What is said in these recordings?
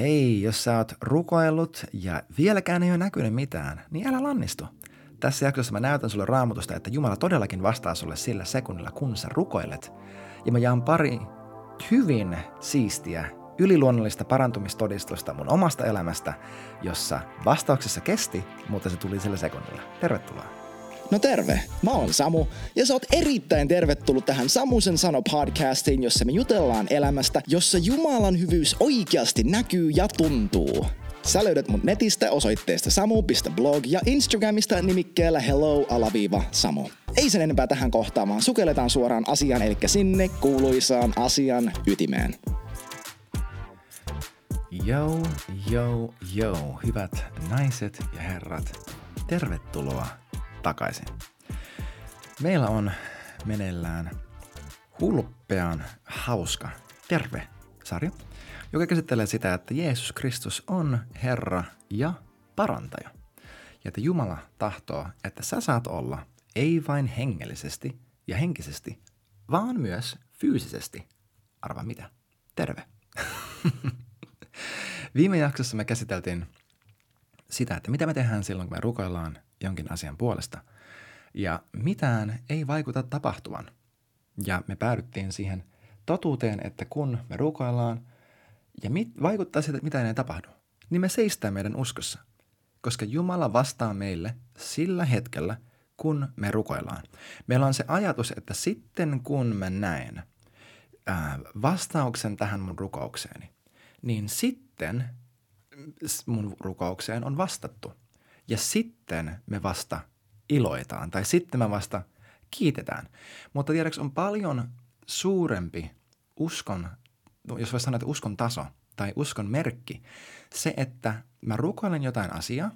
Hei, jos sä oot rukoillut ja vieläkään ei ole näkynyt mitään, niin älä lannistu. Tässä jaksossa mä näytän sulle raamatusta, että Jumala todellakin vastaa sulle sillä sekunnilla, kun sä rukoilet. Ja mä jaan pari hyvin siistiä, yliluonnollista parantumistodistusta mun omasta elämästä, jossa vastauksessa kesti, mutta se tuli sillä sekunnilla. Tervetuloa. No terve, mä oon Samu ja sä oot erittäin tervetullut tähän Samusen sano podcastiin, jossa me jutellaan elämästä, jossa Jumalan hyvyys oikeasti näkyy ja tuntuu. Sä löydät mun netistä osoitteesta samu.blog ja Instagramista nimikkeellä hello-samu. Ei sen enempää tähän kohtaamaan, sukelletaan suoraan asiaan, eli sinne kuuluisaan asian ytimeen. Yo, yo, yo, hyvät naiset ja herrat, tervetuloa takaisin. Meillä on meneillään hulppean hauska Terve-sarja, joka käsittelee sitä, että Jeesus Kristus on Herra ja parantaja. Ja että Jumala tahtoo, että sä saat olla ei vain hengellisesti ja henkisesti, vaan myös fyysisesti. Arva mitä? Terve. Viime jaksossa me käsiteltiin sitä, että mitä me tehdään silloin, kun me rukoillaan jonkin asian puolesta. Ja mitään ei vaikuta tapahtuvan. Ja me päädyttiin siihen totuuteen, että kun me rukoillaan ja mit, vaikuttaa siltä, että mitään ei tapahdu, niin me seistään meidän uskossa. Koska Jumala vastaa meille sillä hetkellä, kun me rukoillaan. Meillä on se ajatus, että sitten kun mä näen ää, vastauksen tähän mun rukoukseeni, niin sitten mun rukoukseen on vastattu. Ja sitten me vasta iloitaan tai sitten me vasta kiitetään. Mutta tiedäks on paljon suurempi uskon, jos voisi sanoa, että uskon taso tai uskon merkki, se, että mä rukoilen jotain asiaa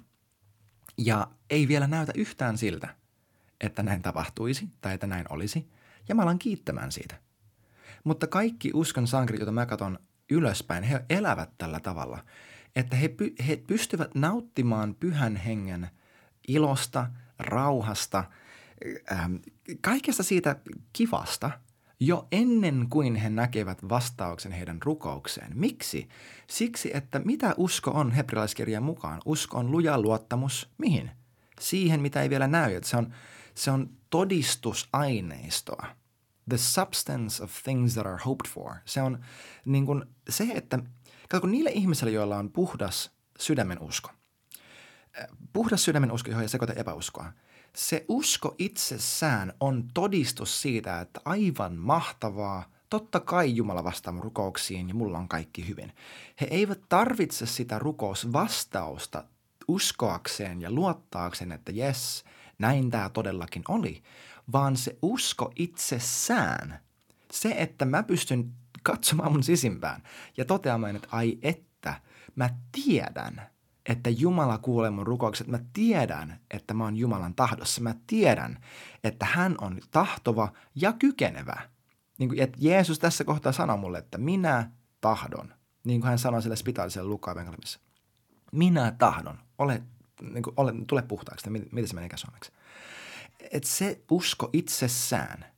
ja ei vielä näytä yhtään siltä, että näin tapahtuisi tai että näin olisi, ja mä alan kiittämään siitä. Mutta kaikki uskon sankarit, joita mä katson ylöspäin, he elävät tällä tavalla – että he, py, he pystyvät nauttimaan pyhän hengen ilosta, rauhasta, ähm, kaikesta siitä kivasta jo ennen kuin he näkevät vastauksen heidän rukoukseen. Miksi? Siksi, että mitä usko on hebrealaiskirjan mukaan? Usko on luja luottamus mihin? Siihen, mitä ei vielä näy. Että se, on, se on todistusaineistoa. The substance of things that are hoped for. Se on niin kuin se, että – Kato, niille ihmisille, joilla on puhdas sydämen usko, puhdas sydämen usko, johon ei sekoita epäuskoa, se usko itsessään on todistus siitä, että aivan mahtavaa, totta kai Jumala vastaa mun rukouksiin ja mulla on kaikki hyvin. He eivät tarvitse sitä rukousvastausta uskoakseen ja luottaakseen, että jes, näin tämä todellakin oli, vaan se usko itsessään, se, että mä pystyn katsomaan mun sisimpään ja toteamaan, että ai että, mä tiedän, että Jumala kuulee mun rukoukset. Mä tiedän, että mä oon Jumalan tahdossa. Mä tiedän, että hän on tahtova ja kykenevä. Niin kuin, että Jeesus tässä kohtaa sanoo mulle, että minä tahdon. Niin kuin hän sanoi sille spitaaliselle Lukaan Minä tahdon. Ole, niin kuin, ole, tule puhtaaksi. Miten se menee suomeksi? Että se usko itsessään –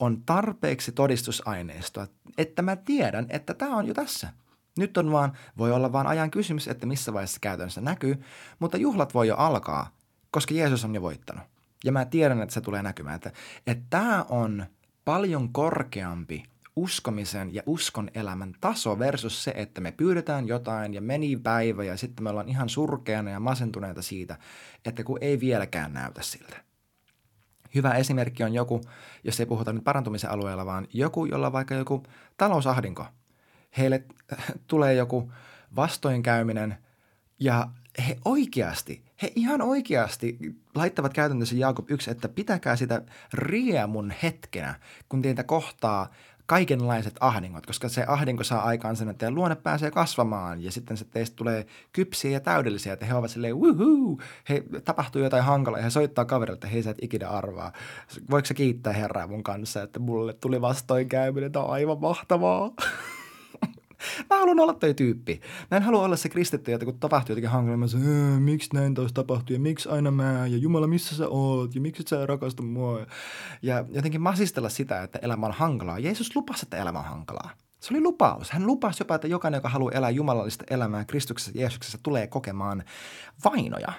on tarpeeksi todistusaineistoa, että mä tiedän, että tämä on jo tässä. Nyt on vaan, voi olla vaan ajan kysymys, että missä vaiheessa käytännössä näkyy, mutta juhlat voi jo alkaa, koska Jeesus on jo voittanut. Ja mä tiedän, että se tulee näkymään, että, että tämä on paljon korkeampi uskomisen ja uskon elämän taso versus se, että me pyydetään jotain ja meni päivä ja sitten me ollaan ihan surkeana ja masentuneita siitä, että kun ei vieläkään näytä siltä. Hyvä esimerkki on joku, jos ei puhuta nyt parantumisen alueella, vaan joku, jolla on vaikka joku talousahdinko. Heille tulee joku vastoinkäyminen ja he oikeasti, he ihan oikeasti laittavat käytännössä Jaakob 1, että pitäkää sitä riemun hetkenä, kun teitä kohtaa kaikenlaiset ahdingot, koska se ahdinko saa aikaan sen, että luonne pääsee kasvamaan ja sitten se teistä tulee kypsiä ja täydellisiä, että he ovat silleen wuhuu, he tapahtuu jotain hankalaa ja he soittaa kaverille, että hei sä et ikinä arvaa. Voiko sä kiittää herraa mun kanssa, että mulle tuli vastoinkäyminen, tämä on aivan mahtavaa. Mä haluan olla toi tyyppi. Mä en halua olla se kristitty, että kun tapahtuu jotenkin hankalaa, mä sanon, miksi näin taas tapahtuu ja miksi aina mä ja Jumala, missä sä oot ja miksi sä rakastu mua. Ja jotenkin masistella sitä, että elämä on hankalaa. Jeesus lupasi, että elämä on hankalaa. Se oli lupaus. Hän lupasi jopa, että jokainen, joka haluaa elää jumalallista elämää Kristuksessa Jeesuksessa, tulee kokemaan vainoja.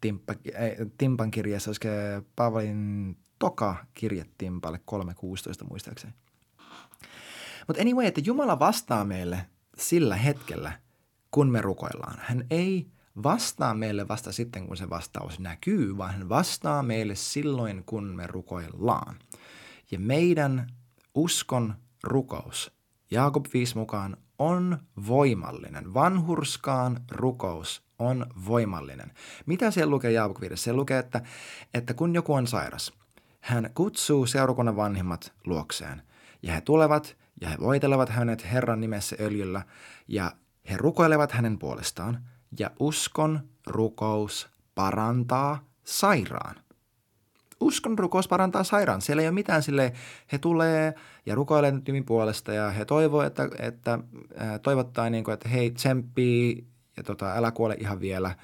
Timppa, äh, Timpan kirjassa, olisiko Paavalin toka kirje Timpalle 3.16 muistaakseni. Mutta anyway, että Jumala vastaa meille sillä hetkellä, kun me rukoillaan. Hän ei vastaa meille vasta sitten, kun se vastaus näkyy, vaan hän vastaa meille silloin, kun me rukoillaan. Ja meidän uskon rukous, Jaakob 5 mukaan, on voimallinen. Vanhurskaan rukous on voimallinen. Mitä siellä lukee Jaakob 5? Se lukee, että, että kun joku on sairas, hän kutsuu seurakunnan vanhimmat luokseen. Ja he tulevat ja he voitelevat hänet Herran nimessä öljyllä ja he rukoilevat hänen puolestaan. Ja uskon rukous parantaa sairaan. Uskon rukous parantaa sairaan. Siellä ei ole mitään sille, he tulee ja rukoilee nyt puolesta ja he toivoo, että, että toivottaa niin kuin, että hei tsemppii ja tota, älä kuole ihan vielä.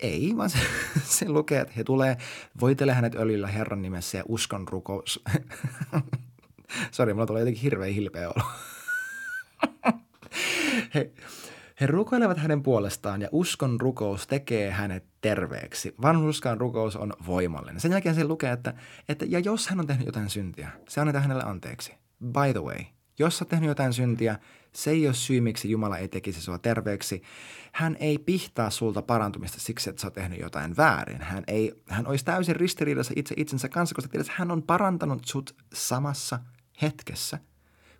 Ei, vaan se, se lukee, että he tulee, voitele hänet öljyllä Herran nimessä ja uskon rukous. Sori, mulla tulee jotenkin hirveä hilpeä olo. he, he rukoilevat hänen puolestaan ja uskon rukous tekee hänet terveeksi. Vanhuskaan rukous on voimallinen. Sen jälkeen se lukee, että, että ja jos hän on tehnyt jotain syntiä, se annetaan hänelle anteeksi. By the way, jos sä tehnyt jotain syntiä, se ei ole syy, miksi Jumala ei tekisi sua terveeksi. Hän ei pihtaa sulta parantumista siksi, että sä oot tehnyt jotain väärin. Hän, ei, hän olisi täysin ristiriidassa itse itsensä kanssa, koska tiedät, hän on parantanut sut samassa hetkessä,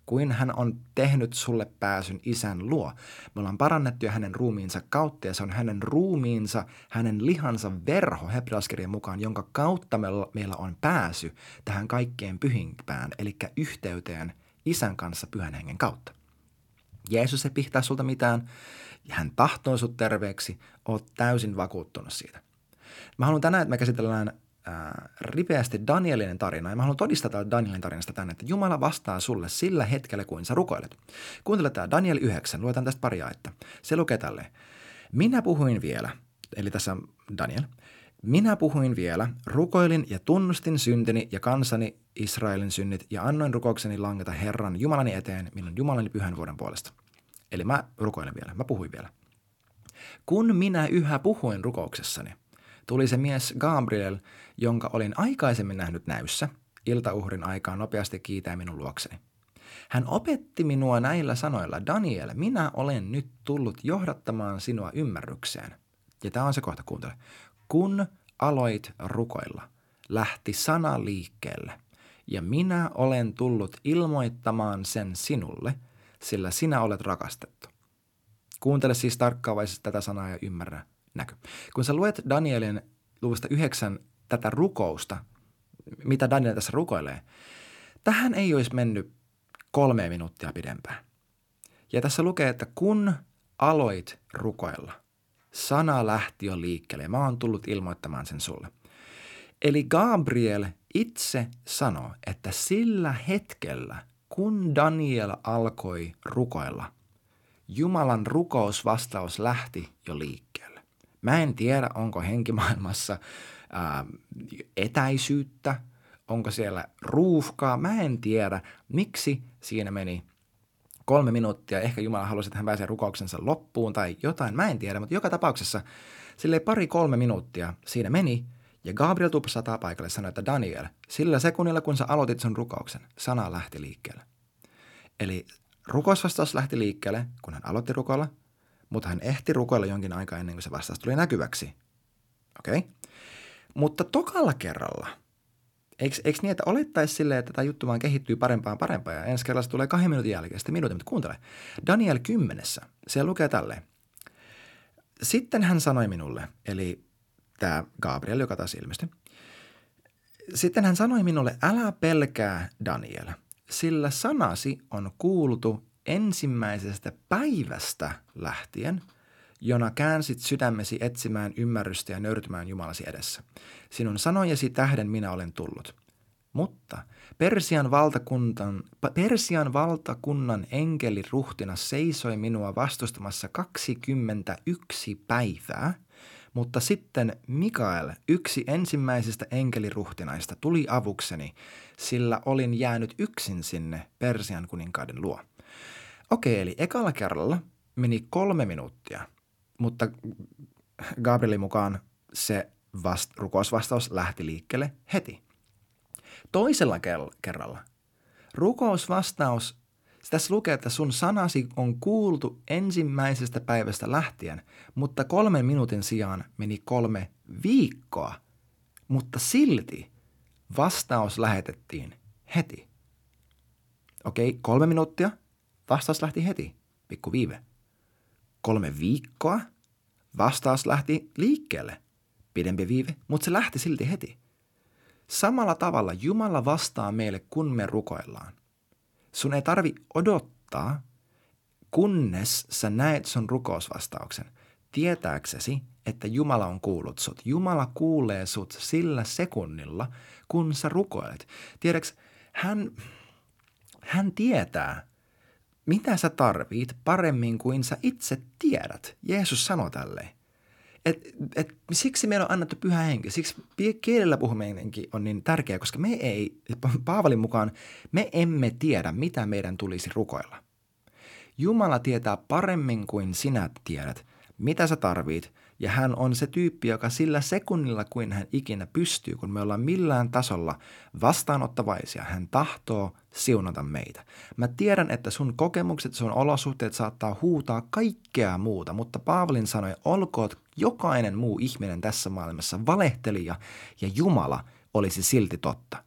kuin hän on tehnyt sulle pääsyn isän luo. Me ollaan parannettu jo hänen ruumiinsa kautta ja se on hänen ruumiinsa, hänen lihansa verho hebreaskirjan mukaan, jonka kautta meillä on pääsy tähän kaikkeen pyhimpään, eli yhteyteen isän kanssa pyhän hengen kautta. Jeesus ei pihtaa sulta mitään, hän tahtoo sut terveeksi, oot täysin vakuuttunut siitä. Mä haluan tänään, että me käsitellään ää, ripeästi Danielin tarina, ja mä haluan todistaa Danielin tarinasta tänne, että Jumala vastaa sulle sillä hetkellä, kuin sä rukoilet. Kuuntele tämä Daniel 9, luetaan tästä pari että Se lukee tälle. Minä puhuin vielä, eli tässä Daniel, minä puhuin vielä, rukoilin ja tunnustin syntini ja kansani Israelin synnit ja annoin rukoukseni langeta Herran Jumalani eteen minun Jumalani pyhän vuoden puolesta. Eli mä rukoilen vielä, mä puhuin vielä. Kun minä yhä puhuin rukouksessani, tuli se mies Gabriel, jonka olin aikaisemmin nähnyt näyssä, iltauhrin aikaan nopeasti kiitää minun luokseni. Hän opetti minua näillä sanoilla, Daniel, minä olen nyt tullut johdattamaan sinua ymmärrykseen. Ja tämä on se kohta, kuuntele. Kun aloit rukoilla, lähti sana liikkeelle, ja minä olen tullut ilmoittamaan sen sinulle, sillä sinä olet rakastettu. Kuuntele siis tarkkaavaisesti tätä sanaa ja ymmärrä näky. Kun sä luet Danielin luvusta yhdeksän tätä rukousta, mitä Daniel tässä rukoilee, tähän ei olisi mennyt kolme minuuttia pidempään. Ja tässä lukee, että kun aloit rukoilla, sana lähti jo liikkeelle ja mä oon tullut ilmoittamaan sen sulle. Eli Gabriel itse sanoo, että sillä hetkellä, kun Daniel alkoi rukoilla, Jumalan rukousvastaus lähti jo liikkeelle. Mä en tiedä, onko henkimaailmassa ää, etäisyyttä, onko siellä ruuhkaa. Mä en tiedä, miksi siinä meni kolme minuuttia. Ehkä Jumala halusi, että hän pääsee rukouksensa loppuun tai jotain. Mä en tiedä, mutta joka tapauksessa sille pari-kolme minuuttia siinä meni. Ja Gabriel tupsataa paikalle sanoi, että Daniel, sillä sekunnilla kun sä aloitit sun rukouksen, sana lähti liikkeelle. Eli rukousvastaus lähti liikkeelle, kun hän aloitti rukoilla, mutta hän ehti rukoilla jonkin aikaa ennen kuin se vastaus tuli näkyväksi. Okei? Okay? Mutta tokalla kerralla, eikö, eikö niin, että olettaisi silleen, että tämä juttu vaan kehittyy parempaan parempaan ja ensi kerralla se tulee kahden minuutin jälkeen sitten minuutin, mutta kuuntele. Daniel kymmenessä, se lukee tälleen. Sitten hän sanoi minulle, eli tämä Gabriel, joka taas ilmestyi. Sitten hän sanoi minulle, älä pelkää Daniel, sillä sanasi on kuultu ensimmäisestä päivästä lähtien – jona käänsit sydämesi etsimään ymmärrystä ja nöyrtymään Jumalasi edessä. Sinun sanojesi tähden minä olen tullut. Mutta Persian, valtakunnan, Persian valtakunnan enkeli ruhtina seisoi minua vastustamassa 21 päivää, mutta sitten Mikael, yksi ensimmäisistä enkeliruhtinaista, tuli avukseni, sillä olin jäänyt yksin sinne Persian kuninkaiden luo. Okei, eli ekalla kerralla meni kolme minuuttia, mutta Gabrielin mukaan se vast, rukousvastaus lähti liikkeelle heti. Toisella kerralla rukousvastaus, tässä lukee, että sun sanasi on kuultu ensimmäisestä päivästä lähtien, mutta kolmen minuutin sijaan meni kolme viikkoa, mutta silti vastaus lähetettiin heti. Okei, kolme minuuttia, vastaus lähti heti, pikku viive. Kolme viikkoa, vastaus lähti liikkeelle, pidempi viive, mutta se lähti silti heti. Samalla tavalla Jumala vastaa meille, kun me rukoillaan. Sun ei tarvi odottaa, kunnes sä näet sun rukousvastauksen, tietääksesi, että Jumala on kuullut sut. Jumala kuulee sut sillä sekunnilla, kun sä rukoilet. Tiedäks, hän, hän tietää, mitä sä tarvit paremmin kuin sä itse tiedät. Jeesus sanoi tälleen. Et, et, siksi meillä on annettu pyhä henki, siksi kielellä puhuminenkin on niin tärkeää, koska me ei, Paavalin mukaan, me emme tiedä, mitä meidän tulisi rukoilla. Jumala tietää paremmin kuin sinä tiedät, mitä sä tarvit, ja hän on se tyyppi, joka sillä sekunnilla kuin hän ikinä pystyy, kun me ollaan millään tasolla vastaanottavaisia, hän tahtoo siunata meitä. Mä tiedän, että sun kokemukset, sun olosuhteet saattaa huutaa kaikkea muuta, mutta Paavalin sanoi, olkoot jokainen muu ihminen tässä maailmassa valehtelija ja Jumala olisi silti totta.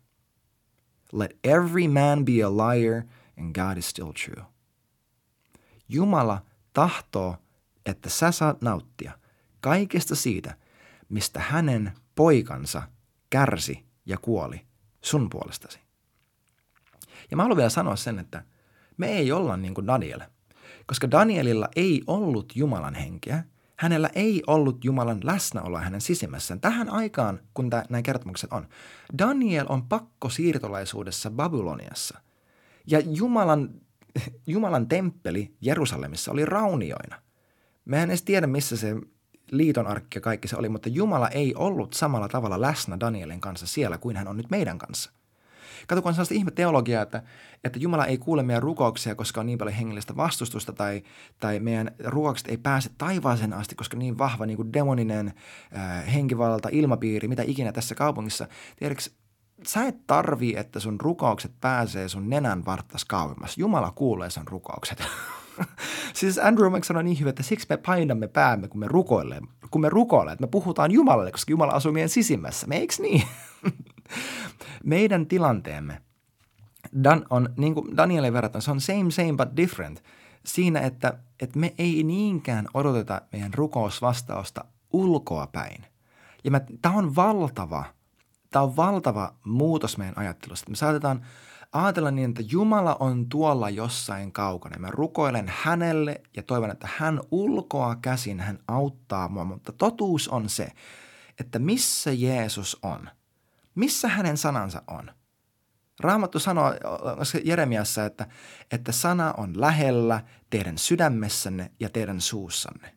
Let every man be a liar and God is still true. Jumala tahtoo, että sä saat nauttia kaikesta siitä, mistä hänen poikansa kärsi ja kuoli sun puolestasi. Ja mä haluan vielä sanoa sen, että me ei olla niin kuin Daniel, koska Danielilla ei ollut Jumalan henkeä, hänellä ei ollut Jumalan läsnäoloa hänen sisimmässään. Tähän aikaan, kun tämä, nämä kertomukset on, Daniel on pakko siirtolaisuudessa Babyloniassa. Ja Jumalan, Jumalan temppeli Jerusalemissa oli raunioina. Me en edes tiedä, missä se liiton arkki ja kaikki se oli, mutta Jumala ei ollut samalla tavalla läsnä Danielin kanssa siellä kuin hän on nyt meidän kanssa. Kato, kun on sellaista ihme teologiaa, että, että Jumala ei kuule meidän rukouksia, koska on niin paljon hengellistä vastustusta, tai, tai meidän rukoukset ei pääse taivaaseen asti, koska niin vahva niin kuin demoninen äh, henkivalta, ilmapiiri, mitä ikinä tässä kaupungissa. Tiedätkö, sä et tarvii, että sun rukoukset pääsee sun nenän varttas kauemmas. Jumala kuulee sun rukoukset. siis Andrew Mack sanoi niin hyvin, että siksi me painamme päämme, kun me rukoilemme. Kun me rukoilemme, että me puhutaan Jumalalle, koska Jumala asuu meidän sisimmässä. Me eikö niin? Meidän tilanteemme Dan, on, niin kuin Danielin verrattuna, se on same, same but different. Siinä, että, että me ei niinkään odoteta meidän rukousvastausta ulkoa päin. Ja tämä on valtava, tämä on valtava muutos meidän ajattelusta. Me saatetaan ajatella niin, että Jumala on tuolla jossain kaukana. Mä rukoilen hänelle ja toivon, että hän ulkoa käsin, hän auttaa mua. Mutta totuus on se, että missä Jeesus on, missä hänen sanansa on. Raamattu sanoo Jeremiassa, että, että sana on lähellä teidän sydämessänne ja teidän suussanne.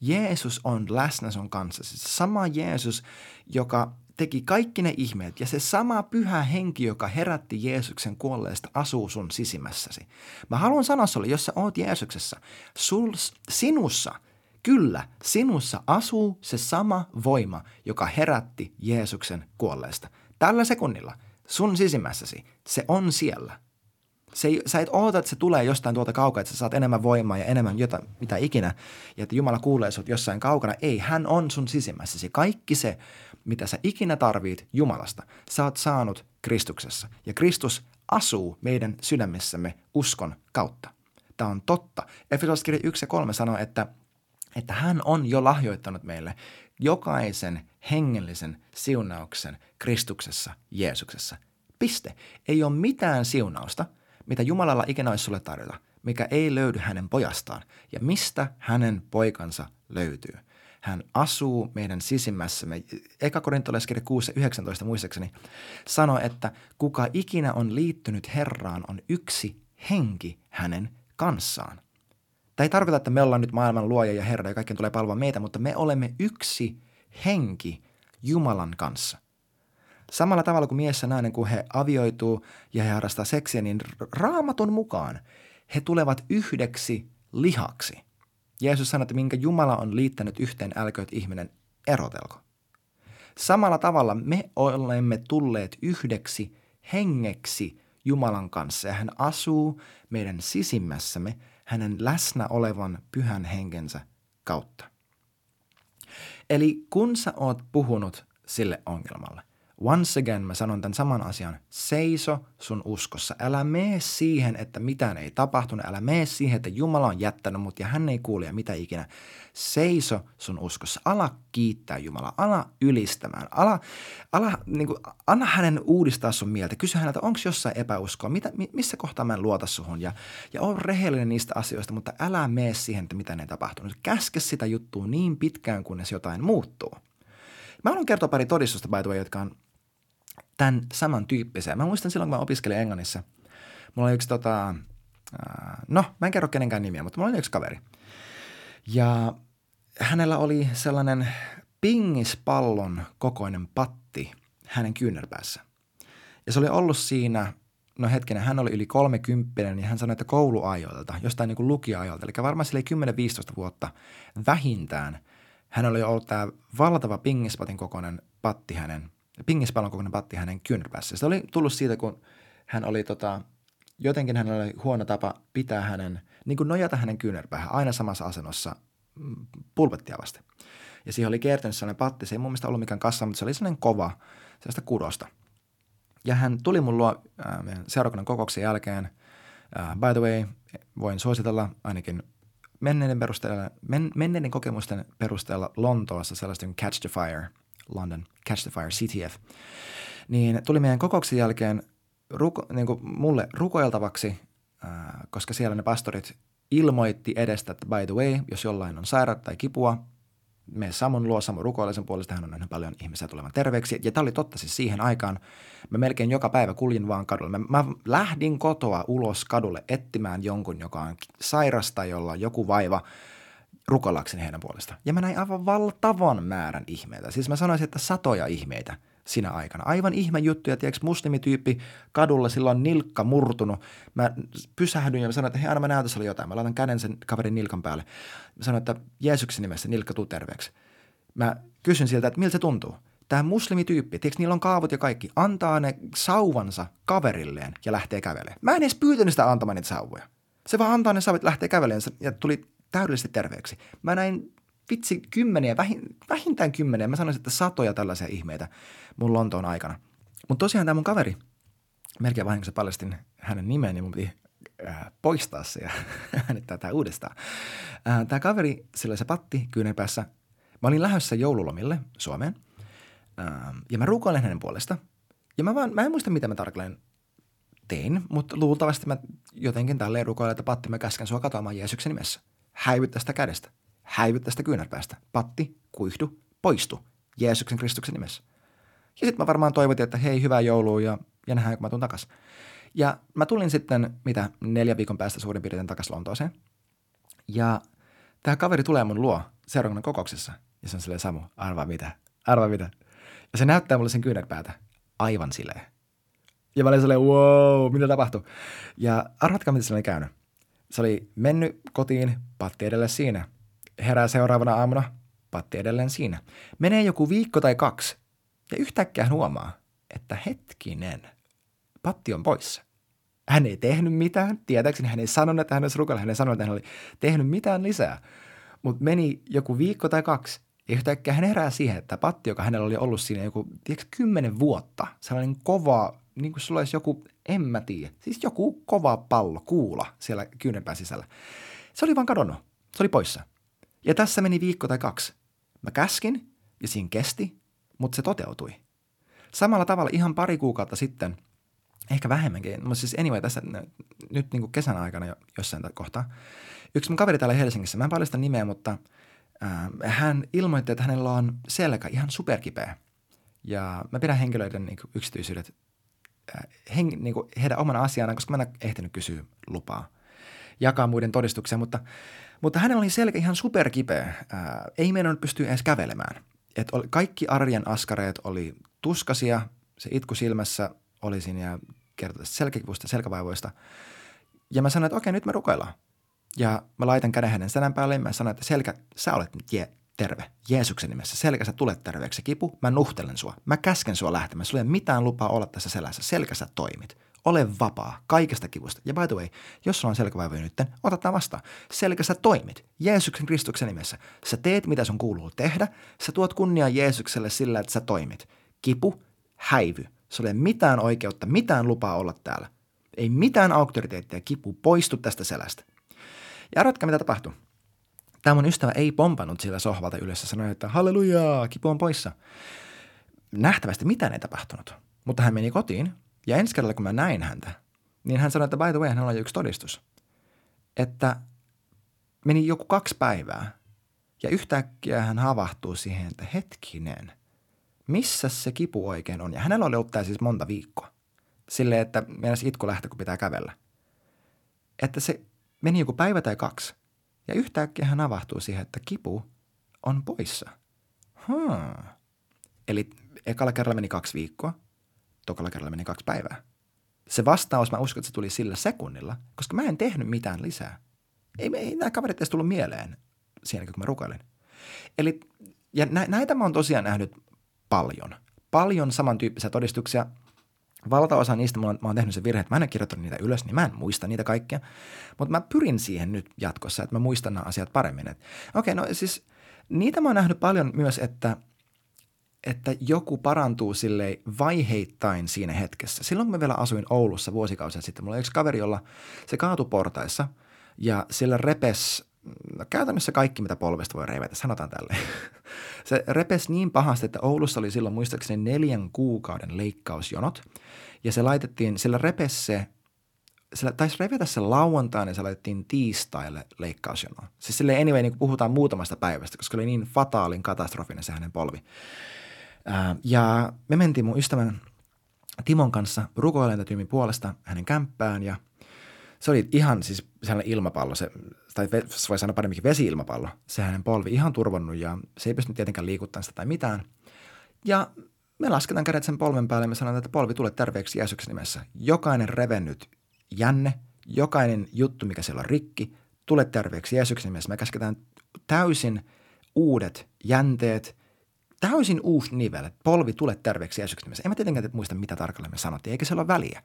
Jeesus on läsnä sun kanssa. Sama Jeesus, joka teki kaikki ne ihmeet ja se sama pyhä henki, joka herätti Jeesuksen kuolleesta, asuu sun sisimmässäsi. Mä haluan sanoa sulle, jos sä oot Jeesuksessa, sul, sinussa, kyllä, sinussa asuu se sama voima, joka herätti Jeesuksen kuolleesta. Tällä sekunnilla, sun sisimmässäsi, se on siellä. Se sä et oota, että se tulee jostain tuolta kaukaa, että sä saat enemmän voimaa ja enemmän jota, mitä ikinä, ja että Jumala kuulee sut jossain kaukana. Ei, hän on sun sisimmässäsi. Kaikki se mitä sä ikinä tarvit Jumalasta, sä oot saanut Kristuksessa. Ja Kristus asuu meidän sydämessämme uskon kautta. Tämä on totta. Efesolaiskirja 1 ja 3 sanoo, että, että hän on jo lahjoittanut meille jokaisen hengellisen siunauksen Kristuksessa, Jeesuksessa. Piste. Ei ole mitään siunausta, mitä Jumalalla ikinä olisi sulle tarjota, mikä ei löydy hänen pojastaan. Ja mistä hänen poikansa löytyy? Hän asuu meidän sisimmässämme. Eka korintolaiskirja 6 19 muistaakseni sanoi, että kuka ikinä on liittynyt Herraan on yksi henki hänen kanssaan. Tämä ei tarkoita, että me ollaan nyt maailman luoja ja Herra ja kaikkien tulee palvoa meitä, mutta me olemme yksi henki Jumalan kanssa. Samalla tavalla kuin mies ja nainen, kun he avioituu ja he harrastaa seksiä, niin raamatun mukaan he tulevat yhdeksi lihaksi. Jeesus sanoi, että minkä Jumala on liittänyt yhteen, älkööt ihminen erotelko. Samalla tavalla me olemme tulleet yhdeksi hengeksi Jumalan kanssa ja hän asuu meidän sisimmässämme hänen läsnä olevan pyhän henkensä kautta. Eli kun sä oot puhunut sille ongelmalle – Once again mä sanon tämän saman asian. Seiso sun uskossa. Älä mene siihen, että mitään ei tapahtunut. Älä mene siihen, että Jumala on jättänyt mut ja hän ei kuule mitä ikinä. Seiso sun uskossa. Ala kiittää Jumalaa. Ala ylistämään. Ala, ala niin kuin, anna hänen uudistaa sun mieltä. Kysy häneltä, onko jossain epäuskoa? Mitä, missä kohtaa mä en luota suhun? Ja, ja on rehellinen niistä asioista, mutta älä mene siihen, että mitä ei tapahtunut. Käske sitä juttua niin pitkään, kunnes jotain muuttuu. Mä haluan kertoa pari todistusta, by the way, jotka on tämän samantyyppisiä. Mä muistan silloin, kun mä opiskelin Englannissa. Mulla oli yksi tota, no mä en kerro kenenkään nimiä, mutta mulla oli yksi kaveri. Ja hänellä oli sellainen pingispallon kokoinen patti hänen kyynärpäässä. Ja se oli ollut siinä, no hetkinen, hän oli yli 30 ja hän sanoi, että kouluajoilta, jostain niin kuin lukiajoilta, eli varmaan sille 10-15 vuotta vähintään, hän oli ollut tämä valtava pingispatin kokoinen patti hänen pingispallon kokoinen patti hänen kyynärpäässä. Se oli tullut siitä, kun hän oli tota, jotenkin hänellä oli huono tapa pitää hänen, niin kuin nojata hänen kyynärpäähän aina samassa asennossa mm, pulpettia vasten. Ja siihen oli kertynyt sellainen patti, se ei mun mielestä ollut mikään kassa, mutta se oli sellainen kova, sellaista kudosta. Ja hän tuli mun luo äh, seurakunnan kokouksen jälkeen. Äh, by the way, voin suositella ainakin menneiden, perusteella, men, menneiden kokemusten perusteella Lontoossa sellaista kuin Catch the Fire – London Catch the Fire CTF, niin tuli meidän kokouksen jälkeen ruko, niin kuin mulle rukoiltavaksi, äh, koska siellä ne pastorit ilmoitti edestä, että by the way, jos jollain on sairautta tai kipua, me Samon luo, Samu rukoillisen puolesta, hän on nähnyt paljon ihmisiä tulevan terveeksi. Ja tämä oli totta siis siihen aikaan. Mä melkein joka päivä kuljin vaan kadulle. Mä, mä lähdin kotoa ulos kadulle etsimään jonkun, joka on sairasta, jolla joku vaiva – rukoillakseni heidän puolestaan. Ja mä näin aivan valtavan määrän ihmeitä. Siis mä sanoisin, että satoja ihmeitä sinä aikana. Aivan ihme juttuja, tiedätkö, muslimityyppi kadulla, sillä on nilkka murtunut. Mä pysähdyin ja mä sanoin, että hei, anna mä näytä sulle jotain. Mä laitan käden sen kaverin nilkan päälle. Mä sanoin, että Jeesuksen nimessä nilkka tuu terveeksi. Mä kysyn siltä, että miltä se tuntuu. Tämä muslimityyppi, tiedätkö, niillä on kaavut ja kaikki, antaa ne sauvansa kaverilleen ja lähtee kävelemään. Mä en edes pyytänyt sitä antamaan niitä sauvoja. Se vaan antaa ne sauvat lähtee kävelemään ja tuli täydellisesti terveeksi. Mä näin vitsi kymmeniä, vähintään kymmeniä, mä sanoisin, että satoja tällaisia ihmeitä mun Lontoon aikana. Mutta tosiaan tämä mun kaveri, melkein vahingossa paljastin hänen nimeen, niin mun piti äh, poistaa se ja äänittää tämä uudestaan. Äh, tämä kaveri, sillä se patti kyynärpäässä. Mä olin lähdössä joululomille Suomeen äh, ja mä ruukoilen hänen puolesta. Ja mä, vaan, mä en muista, mitä mä tarkalleen tein, mutta luultavasti mä jotenkin tälleen rukoilen, että Patti, mä käsken sua katoamaan Jeesuksen nimessä – häivy tästä kädestä, häivy tästä kyynärpäästä, patti, kuihdu, poistu, Jeesuksen Kristuksen nimessä. Ja sitten mä varmaan toivotin, että hei, hyvää joulua ja, ja nähdään, kun mä tuun takas. Ja mä tulin sitten, mitä, neljä viikon päästä suurin piirtein takas Lontooseen. Ja tämä kaveri tulee mun luo seurakunnan kokouksessa. Ja se on silleen, Samu, arvaa mitä, arvaa mitä. Ja se näyttää mulle sen kyynärpäätä aivan silleen. Ja mä olin silleen, wow, mitä tapahtui? Ja arvatkaa, mitä se oli käynyt. Se oli mennyt kotiin, patti edelleen siinä. Herää seuraavana aamuna, patti edelleen siinä. Menee joku viikko tai kaksi, ja yhtäkkiä hän huomaa, että hetkinen, patti on poissa. Hän ei tehnyt mitään, tietääkseni hän ei sanonut, että hän olisi rukalla, hän ei sanonut, että hän oli tehnyt mitään lisää. Mutta meni joku viikko tai kaksi, ja yhtäkkiä hän herää siihen, että patti, joka hänellä oli ollut siinä joku, tiedätkö, kymmenen vuotta, sellainen kova, niin kuin sulla olisi joku en mä tiedä. Siis joku kova pallo, kuula siellä kyynärpään sisällä. Se oli vaan kadonnut. Se oli poissa. Ja tässä meni viikko tai kaksi. Mä käskin ja siinä kesti, mutta se toteutui. Samalla tavalla ihan pari kuukautta sitten, ehkä vähemmänkin, mutta siis anyway tässä nyt niin kuin kesän aikana jo, jossain kohtaa, yksi mun kaveri täällä Helsingissä, mä en paljasta nimeä, mutta äh, hän ilmoitti, että hänellä on selkä ihan superkipeä. Ja mä pidän henkilöiden niin yksityisyydet heng, niin kuin heidän omana asiana, koska mä en ehtinyt kysyä lupaa jakaa muiden todistuksia, mutta, mutta hänellä oli selkeä ihan superkipeä. Ää, ei meidän pystyä edes kävelemään. Et oli, kaikki arjen askareet oli tuskasia, se itku silmässä oli siinä ja kertoi selkäkivusta, selkävaivoista. Ja mä sanoin, että okei, nyt me rukoillaan. Ja mä laitan käden hänen selän päälle ja mä sanoin, että selkä, sä olet nyt terve. Jeesuksen nimessä. Selkä, sä tulet terveeksi. Kipu, mä nuhtelen sua. Mä käsken sua lähtemään. Sulla ei ole mitään lupaa olla tässä selässä. Selkä sä toimit. Ole vapaa kaikesta kivusta. Ja by the way, jos sulla on selkävaivoja nyt, ota tämä vastaan. Selkä sä toimit. Jeesuksen Kristuksen nimessä. Sä teet, mitä sun kuuluu tehdä. Sä tuot kunniaa Jeesukselle sillä, että sä toimit. Kipu, häivy. Sulla ei ole mitään oikeutta, mitään lupaa olla täällä. Ei mitään auktoriteettia, kipu, poistu tästä selästä. Ja arvatkaa, mitä tapahtui. Tämä mun ystävä ei pompannut sillä sohvalta ylös ja sanoi, että hallelujaa, kipu on poissa. Nähtävästi mitään ei tapahtunut. Mutta hän meni kotiin ja ensi kerralla, kun mä näin häntä, niin hän sanoi, että by the way, hänellä on yksi todistus. Että meni joku kaksi päivää ja yhtäkkiä hän havahtuu siihen, että hetkinen, missä se kipu oikein on? Ja hänellä oli ollut tämä siis monta viikkoa. Silleen, että meinas itku lähtee, kun pitää kävellä. Että se meni joku päivä tai kaksi. Ja yhtäkkiä hän avahtuu siihen, että kipu on poissa. Hmm. Eli ekalla kerralla meni kaksi viikkoa, tokalla kerralla meni kaksi päivää. Se vastaus, mä uskon, että se tuli sillä sekunnilla, koska mä en tehnyt mitään lisää. Ei, ei nämä kaverit edes tullut mieleen siinä, kun mä rukailin. Eli, ja näitä mä oon tosiaan nähnyt paljon. Paljon samantyyppisiä todistuksia. Valtaosa niistä mä oon, mä oon tehnyt se virhe, että mä en ole kirjoittanut niitä ylös, niin mä en muista niitä kaikkia. Mutta mä pyrin siihen nyt jatkossa, että mä muistan nämä asiat paremmin. Okei, okay, no siis niitä mä oon nähnyt paljon myös, että – että joku parantuu sille vaiheittain siinä hetkessä. Silloin kun mä vielä asuin Oulussa vuosikausia sitten, mulla oli yksi kaveri, jolla se kaatui portaissa ja sillä repes no käytännössä kaikki, mitä polvesta voi revetä, sanotaan tälle. Se repes niin pahasti, että Oulussa oli silloin muistaakseni neljän kuukauden leikkausjonot. Ja se laitettiin, sillä repes se, sillä taisi revetä se lauantaina ja se laitettiin tiistaille leikkausjonoon. Siis silleen anyway, niin puhutaan muutamasta päivästä, koska oli niin fataalin katastrofinen se hänen polvi. Ja me mentiin mun ystävän Timon kanssa rukoilentatyymin puolesta hänen kämppään ja se oli ihan siis sellainen ilmapallo, se, tai voi sanoa paremminkin vesi-ilmapallo, se hänen polvi ihan turvonnut ja se ei pystynyt tietenkään liikuttamaan sitä tai mitään. Ja me lasketaan kädet sen polven päälle ja me sanotaan, että polvi tulee terveeksi Jeesuksen nimessä. Jokainen revennyt jänne, jokainen juttu, mikä siellä on rikki, tulee terveeksi Jeesuksen nimessä. Me käsketään täysin uudet jänteet – täysin uusi nivel, polvi tule terveeksi Jeesuksen nimessä. En mä tietenkään muista, mitä tarkalleen me sanottiin, eikä se ole väliä.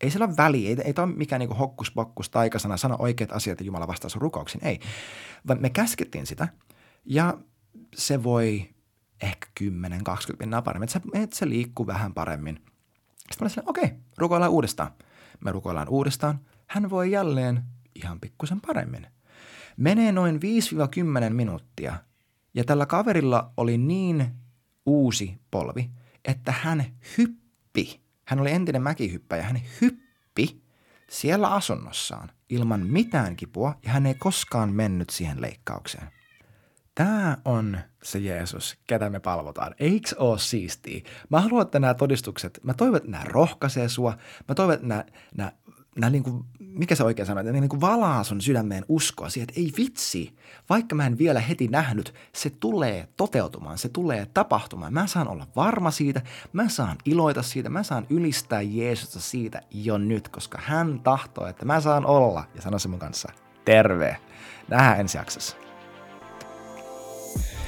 Ei sillä ole väliä, ei, ei tämä ole mikään niin hokkuspokkus, taikasana, sano oikeat asiat ja Jumala vastaa sun rukouksiin. Ei, vaan me käskettiin sitä ja se voi ehkä 10-20 pinnaa paremmin, että se, se liikkuu vähän paremmin. Sitten mä olin okei, okay, rukoillaan uudestaan. Me rukoillaan uudestaan. Hän voi jälleen ihan pikkusen paremmin. Menee noin 5-10 minuuttia ja tällä kaverilla oli niin uusi polvi, että hän hyppi. Hän oli entinen mäkihyppäjä. Hän hyppi siellä asunnossaan ilman mitään kipua ja hän ei koskaan mennyt siihen leikkaukseen. Tämä on se Jeesus, ketä me palvotaan. Eiks oo siistiä? Mä haluan, että nämä todistukset, mä toivon, että nämä rohkaisee sua. Mä toivon, että nämä, nämä nämä niin kuin, mikä se oikein sanoo, että ne niin kuin valaa sun sydämeen uskoa siihen, että ei vitsi, vaikka mä en vielä heti nähnyt, se tulee toteutumaan, se tulee tapahtumaan. Mä saan olla varma siitä, mä saan iloita siitä, mä saan ylistää Jeesusta siitä jo nyt, koska hän tahtoo, että mä saan olla, ja sano se mun kanssa, terve. Nähdään ensi jaksossa.